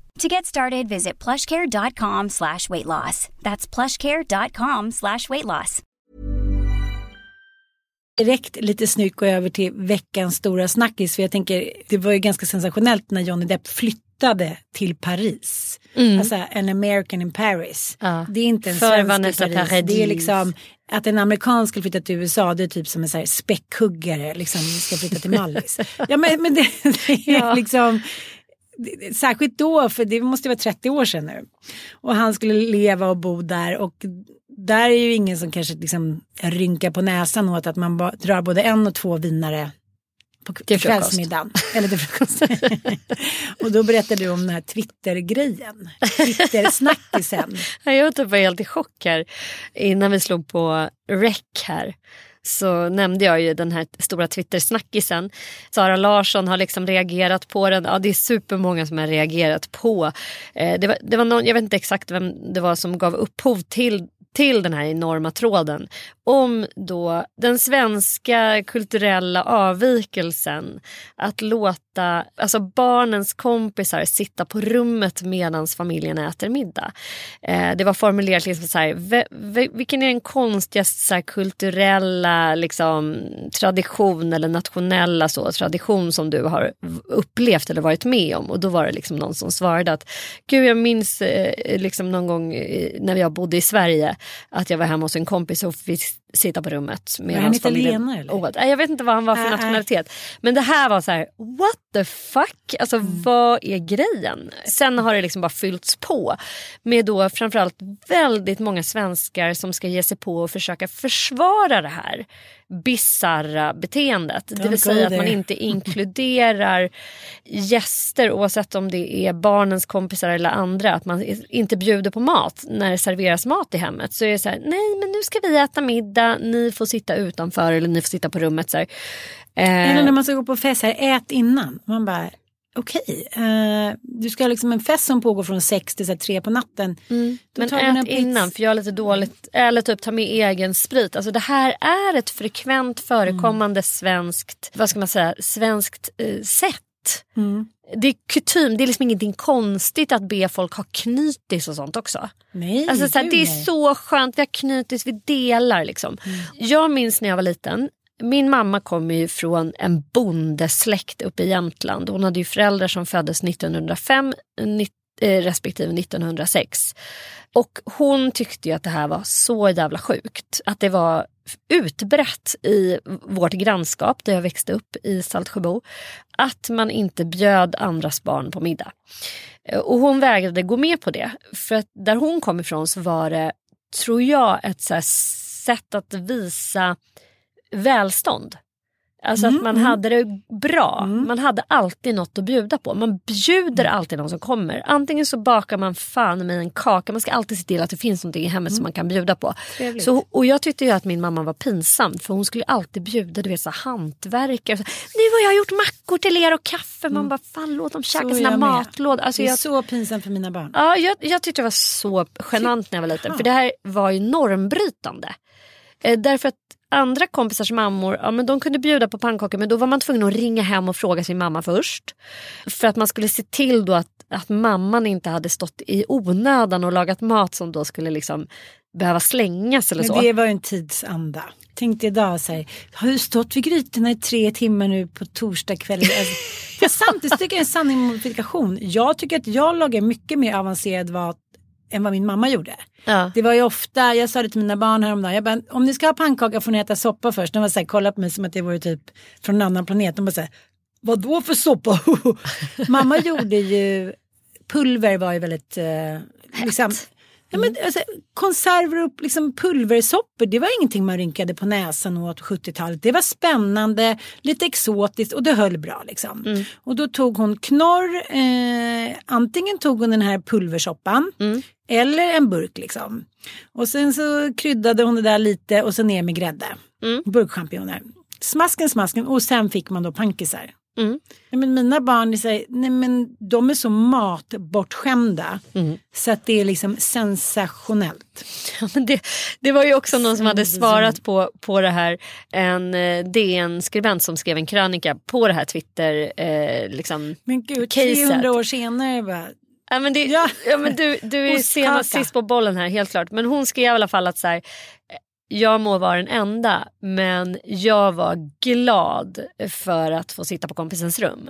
To get started, visit plushcare.com slash weight loss. That's plushcare.com slash weight loss. Direkt lite snyggt gå över till veckans stora snackis. För jag tänker, det var ju ganska sensationellt när Johnny Depp flyttade till Paris. Mm. Alltså en American in Paris. Ja. Det är inte en För svensk Paris. Paradis. Det är liksom att en amerikan ska flytta till USA det är typ som en så här späckhuggare liksom ska flytta till Mallis. (laughs) ja men, men det, det är ja. liksom Särskilt då, för det måste vara 30 år sedan nu. Och han skulle leva och bo där och där är ju ingen som kanske liksom rynkar på näsan åt att man drar både en och två vinare på kvällsmiddagen. (laughs) Eller till frukost. (laughs) och då berättade du om den här Twitter-grejen. Twitter-snackisen. (laughs) Jag var typ helt i chock här. Innan vi slog på rec här så nämnde jag ju den här stora Twitter-snackisen. Sara Larsson har liksom reagerat på den. Ja, det är supermånga som har reagerat på. Eh, det var, det var någon, jag vet inte exakt vem det var som gav upphov till till den här enorma tråden om då den svenska kulturella avvikelsen att låta alltså barnens kompisar sitta på rummet medan familjen äter middag. Eh, det var formulerat liksom så här, ve, ve, vilken är den konstigaste så här, kulturella liksom, tradition eller nationella så, tradition som du har upplevt eller varit med om? Och då var det liksom någon som svarade att gud jag minns eh, liksom någon gång eh, när jag bodde i Sverige att jag var hemma hos en kompis och vi sitta på rummet. Var han italienare eller? Åt. Jag vet inte vad han var för Äh, nationalitet. Men det här var så här, what the fuck? Alltså Mm. vad är grejen? Sen har det liksom bara fyllts på med då framförallt väldigt många svenskar som ska ge sig på och försöka försvara det här bisarra beteendet. det Don't vill säga att man inte (laughs) inkluderar gäster oavsett om det är barnens kompisar eller andra. Att man inte bjuder på mat när det serveras mat i hemmet. Så är det så här, nej men nu ska vi äta middag, ni får sitta utanför eller ni får sitta på rummet. Så. Eh, Eller när man ska gå på fest, här, ät innan. Man bara, okej, eh, du ska ha liksom en fest som pågår från sex till så här, tre på natten. Mm. men ät innan för jag har lite dåligt. Eller typ ta med egen sprit. Alltså det här är ett frekvent förekommande svenskt, vad ska man säga, svenskt eh, sätt. Mm. Det är kutym, det är liksom ingenting konstigt att be folk ha knytis och sånt också. Nej, Alltså, så här, det är så skönt, vi har knutis, vi delar liksom. Jag minns när jag var liten, min mamma kommer ju från en bondesläkt uppe i Jämtland. Hon hade ju föräldrar som föddes 1905 ni- eh, respektive 1906. Och hon tyckte ju att det här var så jävla sjukt. Att det var utbrett i vårt grannskap där jag växte upp i Saltsjöbo. Att man inte bjöd andras barn på middag. Eh, och hon vägrade gå med på det. För att där hon kom ifrån så var det, tror jag, ett så här sätt att visa välstånd. Alltså att man hade det bra. Man hade alltid något att bjuda på. Man bjuder alltid någon som kommer. Antingen så bakar man fan med en kaka. Man ska alltid se till att det finns någonting i hemmet som man kan bjuda på. Trevligt. Så, och jag tyckte ju att min mamma var pinsam. För hon skulle alltid bjuda du vet, så hantverkare. Så, nu har jag gjort mackor till er och kaffe. Man bara fan låt dem käka är sina matlådor. Alltså, det är jag, så pinsamt för mina barn. Ja, jag, jag tyckte det var så genant när jag var liten. För det här var ju normbrytande. Eh, därför att andra kompisars mammor ja, men de kunde bjuda på pannkakor men då var man tvungen att ringa hem och fråga sin mamma först. För att man skulle se till då att, att mamman inte hade stått i onödan och lagat mat som då skulle liksom behöva slängas eller Men så. det var ju en tidsanda. Tänkte idag så här, har du stått vid grytorna i tre timmar nu på torsdag kväll? Alltså, samtidigt tycker jag det är en sanning modifikation. Jag tycker att jag lagar mycket mer avancerad mat än vad min mamma gjorde. Ja. Det var ju ofta, jag sa det till mina barn häromdagen, jag bara, om ni ska ha pannkaka får ni äta soppa först. De var så här, kolla på mig som att det vore typ från en annan planet. De bara så här, vad då för soppa? (laughs) mamma gjorde ju, pulver var ju väldigt, eh, liksom, Ja, men, alltså, konserver och liksom pulversoppor, det var ingenting man rynkade på näsan åt på 70-talet. Det var spännande, lite exotiskt och det höll bra. Liksom. Och då tog hon knorr, eh, antingen tog hon den här pulversoppan eller en burk. Liksom. Och sen så kryddade hon det där lite och så ner med grädde. Burkchampinjoner. Smasken, smasken och sen fick man då pankisar. Mm. Nej, men mina barn säger, nej men de är så matbortskämda så att det är liksom sensationellt. Ja, men det, det var ju också någon som hade svarat på, på det här. En eh, DN-skribent som skrev en krönika på det här Twitter. Eh, liksom, Men gud, Caset. 300 år senare bara, Ja, men det, Ja. ja. men du, du är senast sist på bollen här helt klart. Men hon skrev i alla fall att så här, jag må vara den enda men jag var glad för att få sitta på kompisens rum.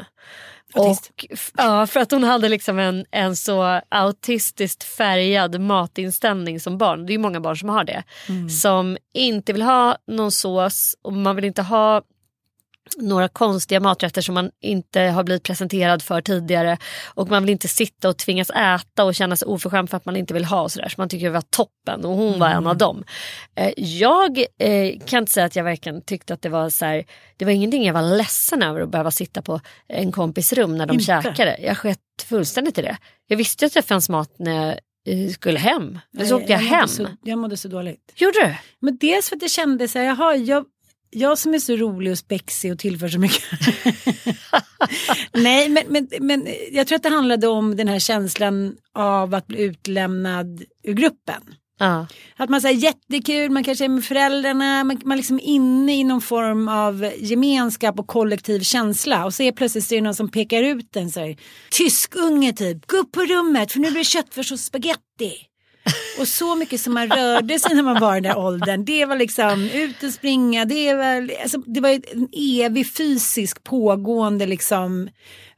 Autist. Och, ja, för att hon hade liksom en, en så autistiskt färgad matinställning som barn. Det är ju många barn som har det. Som inte vill ha någon sås och man vill inte ha några konstiga maträtter som man inte har blivit presenterad för tidigare. Och man vill inte sitta och tvingas äta och känna sig oförskämd för att man inte vill ha och sådär. Så man tycker det var toppen och hon var en av dem. Eh, jag eh, kan inte säga att jag verkligen tyckte att det var så här, det var ingenting jag var ledsen över att behöva sitta på en kompis rum när de Inte. käkade. Jag sket fullständigt i det. Jag visste att det fanns mat när jag eh, skulle hem. Men så åkte jag mådde hem. Så, jag mådde så dåligt. Gjorde du? Men dels för att jag kände så här, jaha, jag, jag som är så rolig och spexig och tillför så mycket. (laughs) Nej, men, men, men jag tror att det handlade om den här känslan av att bli utlämnad ur gruppen. Ja. Att man säger jättekul, man kanske är med föräldrarna, man, man liksom är inne i någon form av gemenskap och kollektiv känsla. Och så är plötsligt så är det någon som pekar ut en så här, tysk unge typ, gå upp på rummet för nu blir det köttfärs och spaghetti. Och så mycket som man rörde sig när man var i den där åldern. Det var liksom ut och springa. Det var, alltså, det var en evig fysisk pågående liksom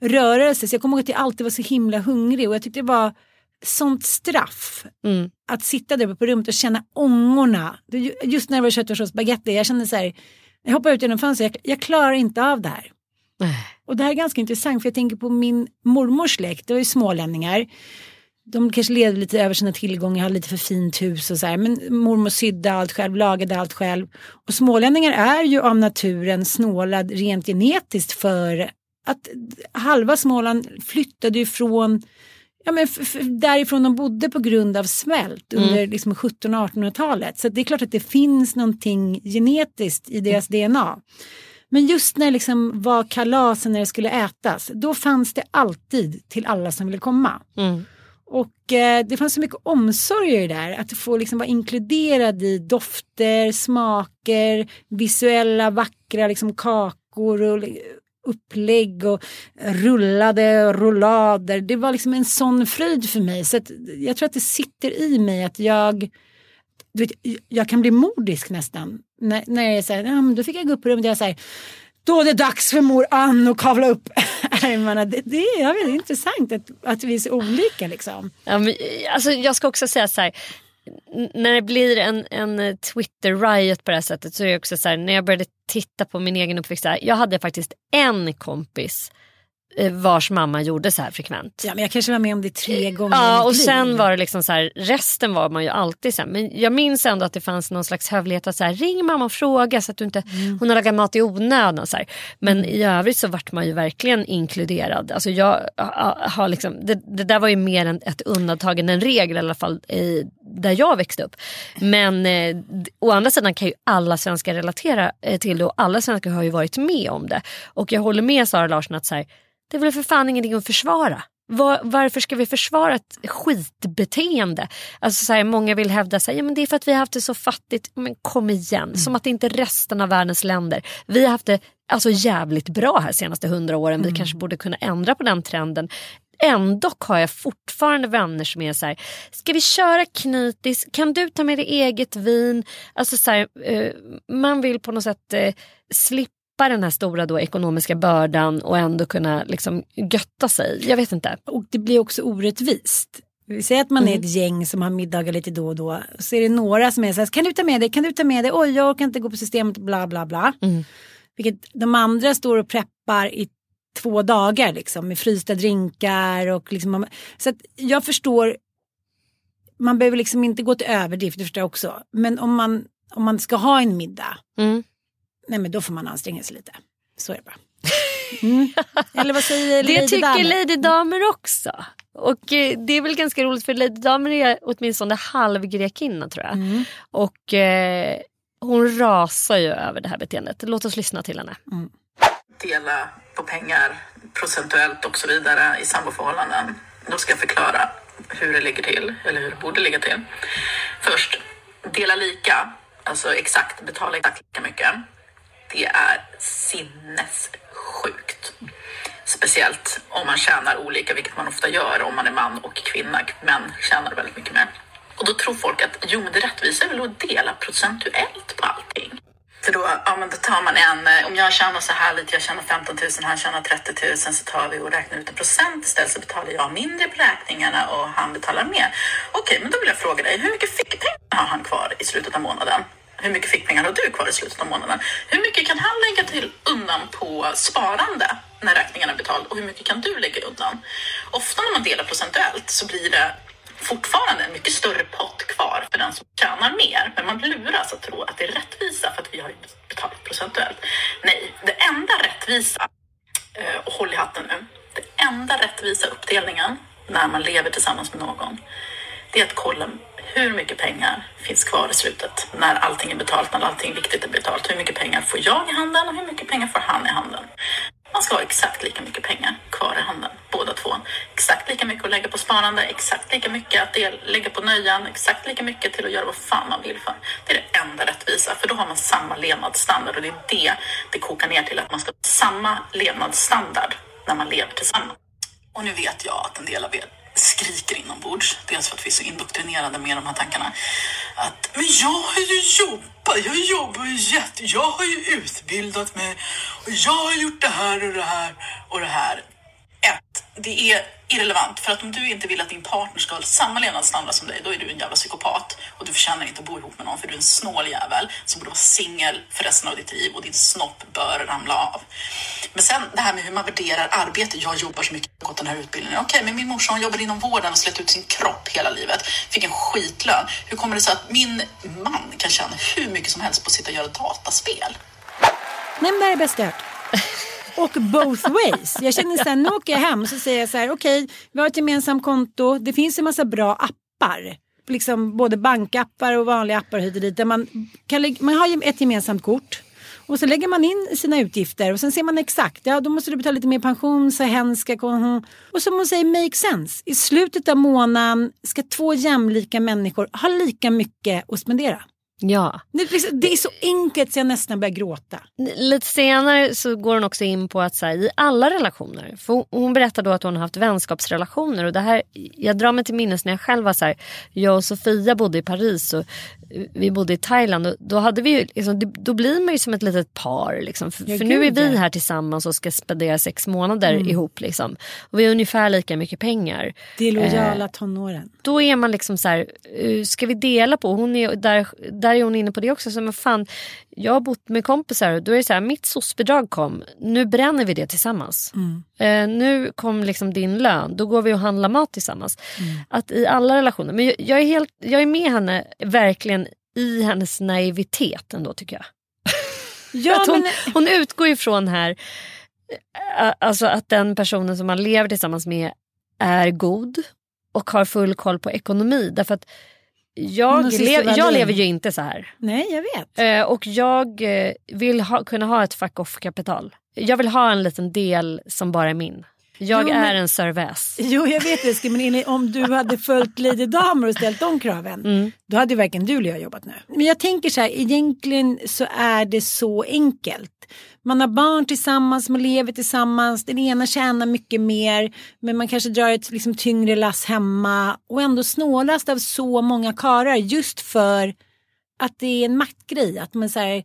rörelse. Så jag kommer ihåg att jag alltid var så himla hungrig. Och jag tyckte det var sånt straff. Mm. Att sitta där uppe på rummet och känna ångorna. Just när det var köttfärs och spagetti. Jag kände så här. Jag hoppade ut genom fönstret. Jag, jag klarar inte av det här. Och det här är ganska intressant för jag tänker på min mormors släkt, det var ju smålänningar. De kanske levde lite över sina tillgångar, hade lite för fint hus och så här. Men mormor sydde allt själv, lagade allt själv. Och smålänningar är ju av naturen snålad rent genetiskt för att halva Småland flyttade ju från Ja, men därifrån de bodde på grund av svält under liksom 1700-1800-talet. Så det är klart att det finns någonting genetiskt i deras DNA. Men just när det liksom var kalasen när det skulle ätas, då fanns det alltid till alla som ville komma. Mm. Och eh, det fanns så mycket omsorg i det där, att få liksom vara inkluderad i dofter, smaker, visuella vackra liksom kakor och upplägg och rullade rullader. Det var liksom en sån fröjd för mig. Så att jag tror att det sitter i mig att jag du vet, jag kan bli modisk nästan. När, när jag säger, ja, då fick jag gå upp på rummet och jag säger, då är det dags för mor Ann att kavla upp (laughs) ärmarna. Det, det, är, jag vet, det är intressant att, att vi är så olika liksom. Ja, men, alltså, jag ska också säga så här. När det blir en, en Twitter-riot på det här sättet så är det också så här. När jag började titta på min egen uppväxt. Här, jag hade faktiskt en kompis vars mamma gjorde så här frekvent. Ja, men jag kanske var med om det tre gånger Ja och sen var det liksom så här, resten var man ju alltid här. Men jag minns ändå att det fanns någon slags hövlighet att så här, ring mamma och fråga så att du inte, Mm. hon har lagat mat i onödan. Så här. Men i övrigt så vart man ju verkligen inkluderad. Alltså jag har liksom, det, det där var ju mer än ett undantag än en regel i alla fall i, där jag växte upp. Men eh, å andra sidan kan ju alla svenskar relatera eh, till det och alla svenskar har ju varit med om det. Och jag håller med Sara Larsson att så här, det är väl för fan ingenting att försvara. Var, varför ska vi försvara ett skitbeteende? Alltså så här, många vill hävda att ja, men det är för att vi har haft det så fattigt. Men kom igen, som att inte resten av världens länder. Vi har haft det alltså, jävligt bra här senaste hundra åren. Vi kanske borde kunna ändra på den trenden. Ändå har jag fortfarande vänner som är så här, ska vi köra knytis? Kan du ta med dig eget vin? Alltså så här, eh, man vill på något sätt eh, slippa den här stora då ekonomiska bördan och ändå kunna liksom götta sig. Jag vet inte. Och det blir också orättvist. Vi säger att man är ett gäng som har middagar lite då och då. Så är det några som är så här, kan du ta med dig, kan du ta med dig, oj jag orkar inte gå på systemet, bla bla bla. Vilket de andra står och preppar i två dagar liksom med frysta drinkar och liksom. Så att jag förstår. Man behöver liksom inte gå till överdrift, det förstår jag också. Men om man, om man ska ha en middag. Mm. Nej men då får man anstränga sig lite. Så är det bara. Mm. Eller vad säger Det Lady tycker Damer? Lady Damer också. Och eh, det är väl ganska roligt för Lady Damer är åtminstone halvgrekinna tror jag. Mm. Och eh, hon rasar ju över det här beteendet. Låt oss lyssna till henne. dela på pengar procentuellt och så vidare i samboförhållanden. Då ska jag förklara hur det ligger till, eller hur det borde ligga till. Först, dela lika, alltså exakt, betala exakt lika mycket. Det är sinnessjukt. Speciellt om man tjänar olika, vilket man ofta gör om man är man och kvinna. Män tjänar väldigt mycket mer. Och då tror folk att jo, men det rättvisa är väl att dela procentuellt på allting. För då, ja, men då tar man en, eh, om jag tjänar så här lite, jag tjänar 15 000, han tjänar 30 000, så tar vi och räknar ut en procent istället så betalar jag mindre på räkningarna och han betalar mer. Okej, men då vill jag fråga dig, hur mycket fickpengar har han kvar i slutet av månaden? Hur mycket fickpengar har du kvar i slutet av månaden? Hur mycket kan han lägga till undan på sparande när räkningen är betald och hur mycket kan du lägga undan? Ofta när man delar procentuellt så blir det fortfarande en mycket större pott kvar för den som tjänar mer. Men man luras att tro att det är rättvisa för att vi har betalat procentuellt. Nej, det enda rättvisa, eh, och håll i hatten nu, det enda rättvisa uppdelningen när man lever tillsammans med någon, det är att kolla hur mycket pengar finns kvar i slutet när allting är betalt, när allting viktigt är betalt. Hur mycket pengar får jag i handen och hur mycket pengar får han i handen? Man ska ha exakt lika mycket pengar kvar i handen, båda två. Exakt lika mycket att lägga på sparande, exakt lika mycket att del, lägga på nöjen, exakt lika mycket till att göra vad fan man vill för. Det är det enda rättvisa, för då har man samma levnadsstandard och det är det det kokar ner till, att man ska ha samma levnadsstandard när man lever tillsammans. Och nu vet jag att en del av er skriker inombords. Dels för att vi är så indoktrinerade med de här tankarna. Att, men jag har ju jobbat, jag jobbar ju jätte, jag har ju utbildat mig och jag har gjort det här och det här och det här. Det är irrelevant för att om du inte vill att din partner ska ha samma levnadsstandard som dig, då är du en jävla psykopat och du förtjänar inte att bo ihop med någon för du är en snål jävel som borde vara singel för resten av ditt liv och din snopp bör ramla av. Men sen det här med hur man värderar arbete. Jag jobbar så mycket, jag har gått den här utbildningen. Okej, men min morsa hon jobbade inom vården och slet ut sin kropp hela livet. Fick en skitlön. Hur kommer det sig att min man kan tjäna hur mycket som helst på att sitta och göra dataspel? Nej men det är bäst jag hört. Och both ways. Jag känner så här, nu åker jag hem så säger jag så här, okej, okay, vi har ett gemensamt konto, det finns en massa bra appar. Liksom både bankappar och vanliga appar hit och dit. Där man, kan, man har ett gemensamt kort. Och så lägger man in sina utgifter och sen ser man exakt, ja då måste du betala lite mer pension, så hen ska Och som hon säger, make sense. I slutet av månaden ska två jämlika människor ha lika mycket att spendera. Ja. Det, är så enkelt så jag nästan börjar gråta. Lite senare så går hon också in på att så här, i alla relationer, för hon berättar då att hon har haft vänskapsrelationer och det här, jag drar mig till minnes när jag själv var så här, jag och Sofia bodde i Paris och vi bodde i Thailand och då, hade vi ju, liksom, då blir man ju som ett litet par. Liksom. För, ja, för nu är vi här tillsammans och ska spendera sex månader mm. ihop. Liksom. Och vi har ungefär lika mycket pengar. Det är lojala eh, tonåren. Då är man liksom så här, eh, ska vi dela på? Hon är, där, där är hon inne på det också. Så, men fan, jag har bott med kompisar och då är det så här, mitt soc-bidrag kom, nu bränner vi det tillsammans. Mm. Eh, nu kom liksom din lön, då går vi och handlar mat tillsammans. Mm. Att i alla relationer, men jag, jag, är helt, jag är med henne verkligen i hennes naivitet ändå tycker jag. (laughs) Ja, hon, men... hon utgår ifrån här eh, alltså att den personen som man lever tillsammans med är god och har full koll på ekonomi. Därför att jag, lev, jag lever ju inte så här. Nej, jag vet. Eh, och jag eh, vill ha, kunna ha ett fuck off-kapital. Jag vill ha en liten del som bara är min. Jag jo, men, är en serväs. Jo, jag vet det. Men om du hade följt Lady Damer och ställt de kraven, mm. då hade varken du eller jag jobbat nu. Men jag tänker så här, egentligen så är det så enkelt. Man har barn tillsammans, man lever tillsammans, den ena tjänar mycket mer men man kanske drar ett liksom, tyngre lass hemma och ändå snålast av så många karar just för att det är en maktgrej. Att man så här,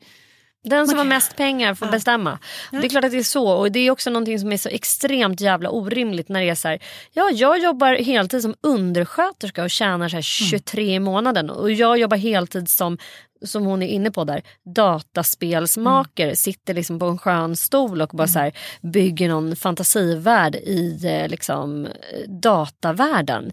den som har mest pengar får ja. bestämma. Ja. Det är klart att det är så och det är också någonting som är så extremt jävla orimligt när det är så här, ja jag jobbar heltid som undersköterska och tjänar så här 23 mm. i månaden och jag jobbar heltid som som hon är inne på där, dataspelsmakare mm. sitter liksom på en skön stol och bara mm. så här, bygger någon fantasivärld i eh, liksom, datavärlden.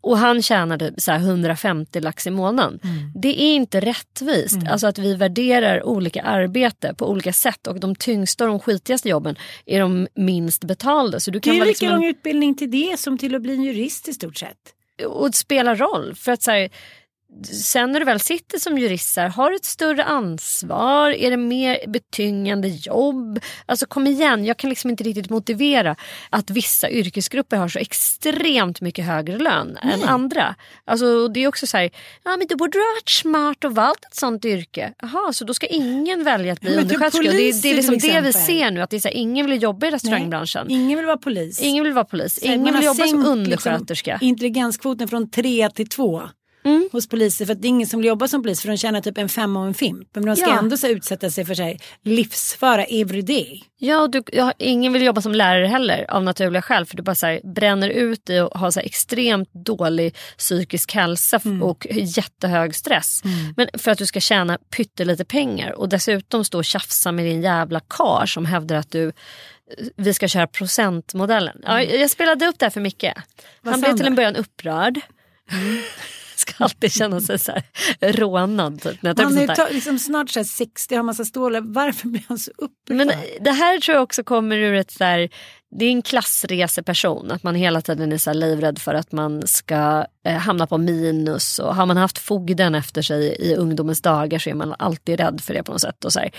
Och han tjänade så här 150 lax i månaden. Mm. Det är inte rättvist. Mm. Alltså att vi värderar olika arbete på olika sätt och de tyngsta och de skitigaste jobben är de minst betalda. Så du kan det är lika liksom lång utbildning till det som till att bli en jurist i stort sett. Och det spelar roll. För att så här, sen när du väl sitter som jurist, har du ett större ansvar? Är det mer betyngande jobb? Alltså kom igen, jag kan liksom inte riktigt motivera att vissa yrkesgrupper har så extremt mycket högre lön Nej. än andra. Alltså, det är också så här, ja men då borde du ha varit smart och valt ett sånt yrke. Jaha, så då ska ingen välja att bli typ undersköterska. Det, det, är liksom det vi ser nu, att det är så här, ingen vill jobba i restaurangbranschen. Nej, ingen vill vara polis. Ingen vill vara polis. ingen vill jobba som undersköterska. Liksom, intelligenskvoten från tre till två. Hos poliser för att det är ingen som vill jobba som polis för de tjänar typ en femma och en fimp. Men de ska Ja. ändå så utsätta sig för så här, livsfara everyday. Ja, och du, ja, ingen vill jobba som lärare heller av naturliga skäl för du bara så här, bränner ut dig och har så här, extremt dålig psykisk hälsa f- och jättehög stress. Men för att du ska tjäna pyttelite pengar och dessutom stå och tjafsa med din jävla kar som hävdar att du vi ska köra procentmodellen. Ja, jag spelade upp det här för Micke. Han blev till en början upprörd. (laughs) (laughs) ska alltid känna sig så här rånad. Typ, när jag Han är ta- liksom snart så här 60 har massa stålar. Varför blir han så upprörd? Men det här tror jag också kommer ur ett så här, det är en klassreseperson. Att man hela tiden är så livrädd för att man ska eh, hamna på minus. Och har man haft fogden efter sig i ungdomens dagar så är man alltid rädd för det på något sätt. Och så, här.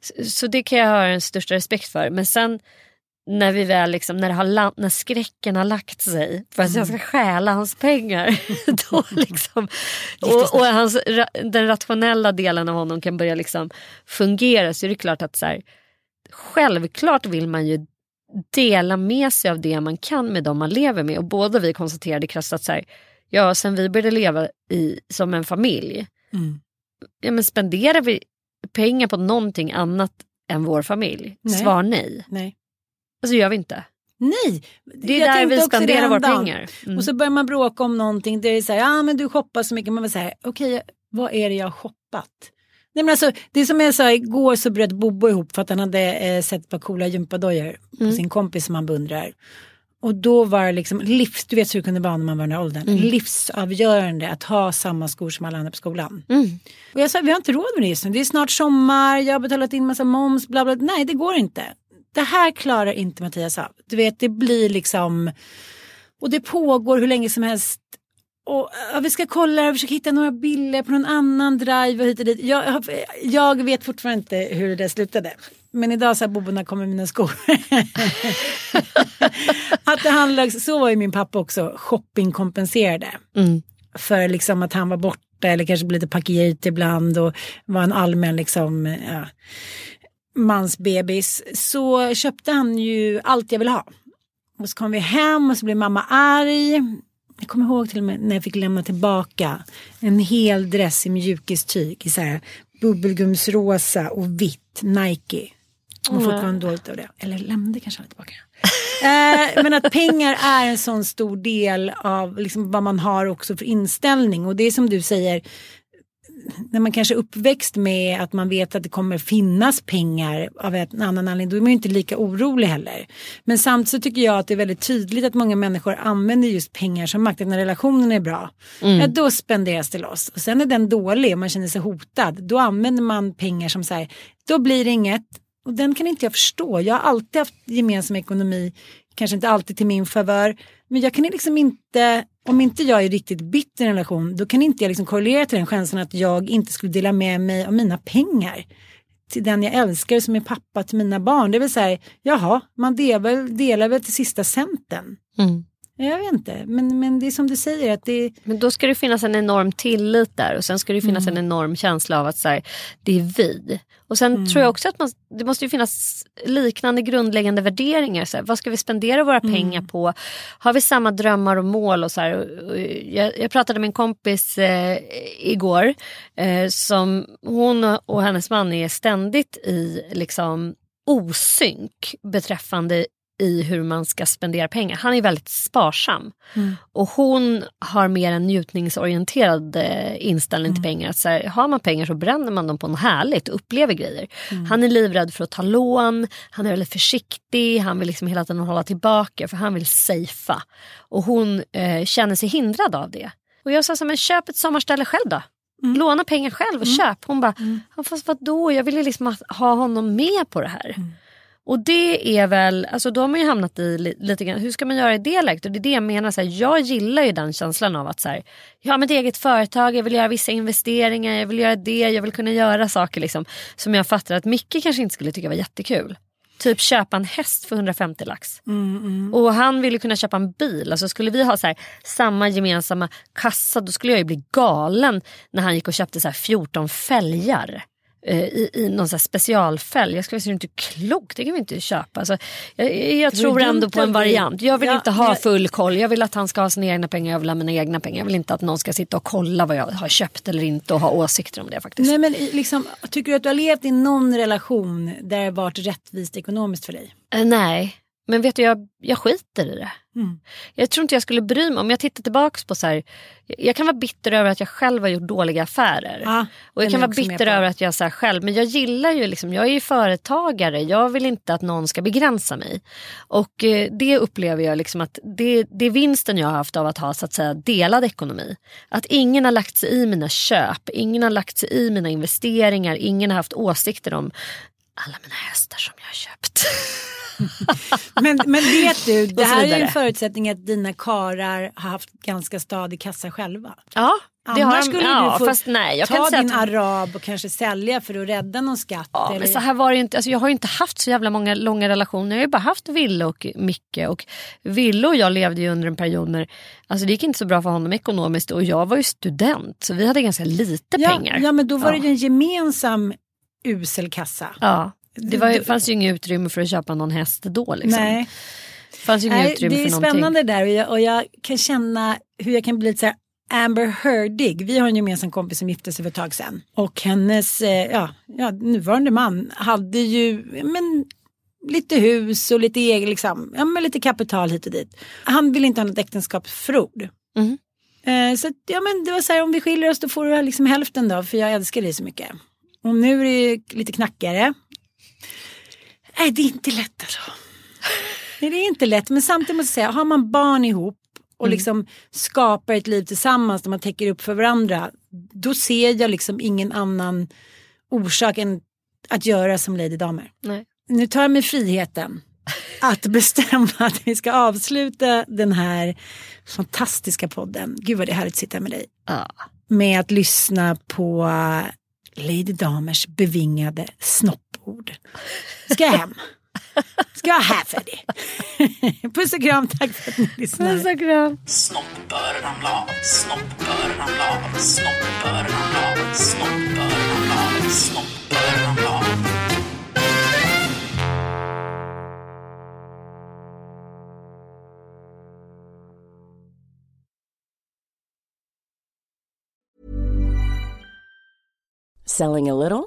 Så, så det kan jag ha den största respekt för. Men sen när vi väl liksom, när, det har när skräcken har lagt sig för att jag ska stjäla hans pengar. (laughs) då liksom, och, och hans, den rationella delen av honom kan börja liksom fungera så är det klart att så här, självklart vill man ju dela med sig av det man kan med de man lever med. Och båda vi konstaterade krasst att så här, ja, sen vi började leva i, som en familj, Mm. ja, men spenderar vi pengar på någonting annat än vår familj? Nej. Svar nej. Nej. Alltså gör vi inte. Nej, Det är Jag där vi spenderar våra pengar. Mm. Och så börjar man bråka om någonting det är så här, ja men du shoppar så mycket. Man vill säga, okej vad är det jag har shoppat? Nej, men alltså, det är som jag sa, igår så bröt Bobo ihop för att han hade eh, sett ett par coola gympadojor Mm. på sin kompis som han beundrar. Och då var det liksom livs, du vet hur det kunde vara när man var i den här åldern, Mm. livsavgörande att ha samma skor som alla andra på skolan. Mm. Och jag sa, vi har inte råd med det just nu, det är snart sommar, jag har betalat in massa moms, bla bla. Nej, det går inte. Det här klarar inte Mattias av. Du vet, det blir liksom, och det pågår hur länge som helst. Och ja, vi ska kolla och försöka hitta några bilder på någon annan drive och hit och dit. Jag, jag vet fortfarande inte hur det där slutade. Men idag så har Bobo kommer mina skor. (laughs) att det handlar, så var ju min pappa också shoppingkompenserade. Mm. För liksom att han var borta eller kanske blev lite paketerat ibland och var en allmän liksom ja, mansbebis. Så köpte han ju allt jag ville ha. Och så kom vi hem och så blev mamma arg. Jag kommer ihåg till och med när jag fick lämna tillbaka en hel dress i mjukistyg i så här bubbelgumsrosa och vitt Nike. Och Mm. fortfarande dåligt av det. Eller lämnade kanske aldrig tillbaka. eh, men att pengar är en sån stor del av liksom vad man har också för inställning. Och det är som du säger, när man kanske är uppväxt med att man vet att det kommer finnas pengar av en annan anledning, då är man ju inte lika orolig heller. Men samtidigt så tycker jag att det är väldigt tydligt att många människor använder just pengar som makt. Att när relationen är bra, ja, då spenderas det loss. Och sen är den dålig och man känner sig hotad, då använder man pengar som så här, då blir det inget. Och den kan inte jag förstå. Jag har alltid haft gemensam ekonomi, kanske inte alltid till min favör. Men jag kan liksom inte, om inte jag är riktigt bitter i en relation, då kan inte jag liksom korrelera till den chansen att jag inte skulle dela med mig av mina pengar till den jag älskar som är pappa till mina barn. Det vill säga, jaha, man delar väl, delar väl till sista centen. Mm. Jag vet inte, men, men det är som du säger att det Men då ska det finnas en enorm tillit där och sen ska det finnas en enorm känsla av att så här, det är vi. Och sen tror jag också att man, det måste ju finnas liknande grundläggande värderingar. Så här, vad ska vi spendera våra pengar på? Har vi samma drömmar och mål? Och så här, och- och jag, jag pratade med en kompis eh, igår eh, som hon och hennes man är ständigt i liksom osynk beträffande i hur man ska spendera pengar. Han är väldigt sparsam. Och hon har mer en njutningsorienterad eh, inställning till pengar. Att så här, har man pengar så bränner man dem på något härligt och upplever grejer. Han är livrädd för att ta lån, han är väldigt försiktig, han vill liksom hela tiden hålla tillbaka för han vill safea. Och hon eh, känner sig hindrad av det. Och jag sa så här, men köp ett sommarställe själv då. Låna pengar själv och köp. Hon bara, ja, fast vadå, jag vill ju liksom ha- ha honom med på det här. Och det är väl, alltså då har man ju hamnat i li, lite grann, hur ska man göra i det läget? Och det är det jag menar, så här, jag gillar ju den känslan av att så här, jag har mitt eget företag, jag vill göra vissa investeringar, jag vill göra det, jag vill kunna göra saker liksom, som jag fattar att Micke kanske inte skulle tycka var jättekul. Typ köpa en häst för 150 lax. Och han ville kunna köpa en bil. Alltså skulle vi ha så här, samma gemensamma kassa då skulle jag ju bli galen när han gick och köpte så här 14 fälgar. Eh, i, i någon specialfälg. Jag skulle säga inte klokt, det kan vi inte köpa. Alltså, jag jag tror ändå på en variant. Jag vill Ja, inte ha jag- full koll. Jag vill att han ska ha sina egna pengar, jag vill ha mina egna pengar. Jag vill inte att någon ska sitta och kolla vad jag har köpt eller inte och ha åsikter om det faktiskt. Nej men liksom, tycker du att du har levt i någon relation där det varit rättvist ekonomiskt för dig? Eh, nej, men vet du, jag, jag skiter i det. Mm. Jag tror inte jag skulle bry mig om jag tittar tillbaka på så här. Jag, kan vara bitter över att jag själv har gjort dåliga affärer. Ja, och jag kan vara bitter över att jag så här själv, men jag gillar ju liksom, jag är ju företagare, jag vill inte att någon ska begränsa mig. Och eh, det upplever jag liksom att det, det är vinsten jag har haft av att ha så att säga delad ekonomi. Att ingen har lagt sig i mina köp, ingen har lagt sig i mina investeringar, ingen har haft åsikter om alla mina hästar som jag har köpt. (laughs) (laughs) Men, men vet du, det här är ju en förutsättning att dina karar har haft ganska stadig kassa själva. Ja, det Annars skulle ja, du få nej, ta din att- arab och kanske sälja för att rädda någon skatt. Ja, eller... men så här var det inte. Alltså, jag har ju inte haft så jävla många långa relationer. Jag har ju bara haft Ville och Micke. Och Ville och jag levde ju under en period när alltså, det gick inte så bra för honom ekonomiskt och jag var ju student. Så vi hade ganska lite ja, pengar. Ja men då var ja. det ju en gemensam usel kassa. Ja, det var, fanns ju inget utrymme för att köpa någon häst då. Liksom. Nej. Det fanns ju inget Nej, utrymme det är för någonting. spännande där och jag, och jag kan känna hur jag kan bli lite så här Amber Heardig. Vi har en gemensam kompis som gifte sig för ett tag sedan. Och hennes eh, ja, ja, nuvarande man hade ju men, lite hus och lite egen, liksom, ja, men lite kapital hit och dit. Han ville inte ha något äktenskapsförord. Mhm. Eh, så ja, men det var så här, om vi skiljer oss då får du liksom hälften då, för jag älskar dig så mycket. Och nu är det lite knackigare. Nej, det är inte lätt alltså. Nej, det är inte lätt, men samtidigt måste jag säga, har man barn ihop och liksom skapar ett liv tillsammans där man täcker upp för varandra, då ser jag liksom ingen annan orsak än att göra som Lady Damer. Nej. Nu tar jag mig friheten att bestämma att vi ska avsluta den här fantastiska podden. Gud vad det är härligt att sitta med dig. Ja. Med att lyssna på Lady Damers bevingade snoppord. Ska jag hem? Ska jag här för det? (laughs) Puss och kram, tack för att ni lyssnar. Puss och kram. Snopp bör ramla av, snopp bör ramla av, snopp bör ramla av, snopp bör ramla av, snopp bör ramla av. Selling a little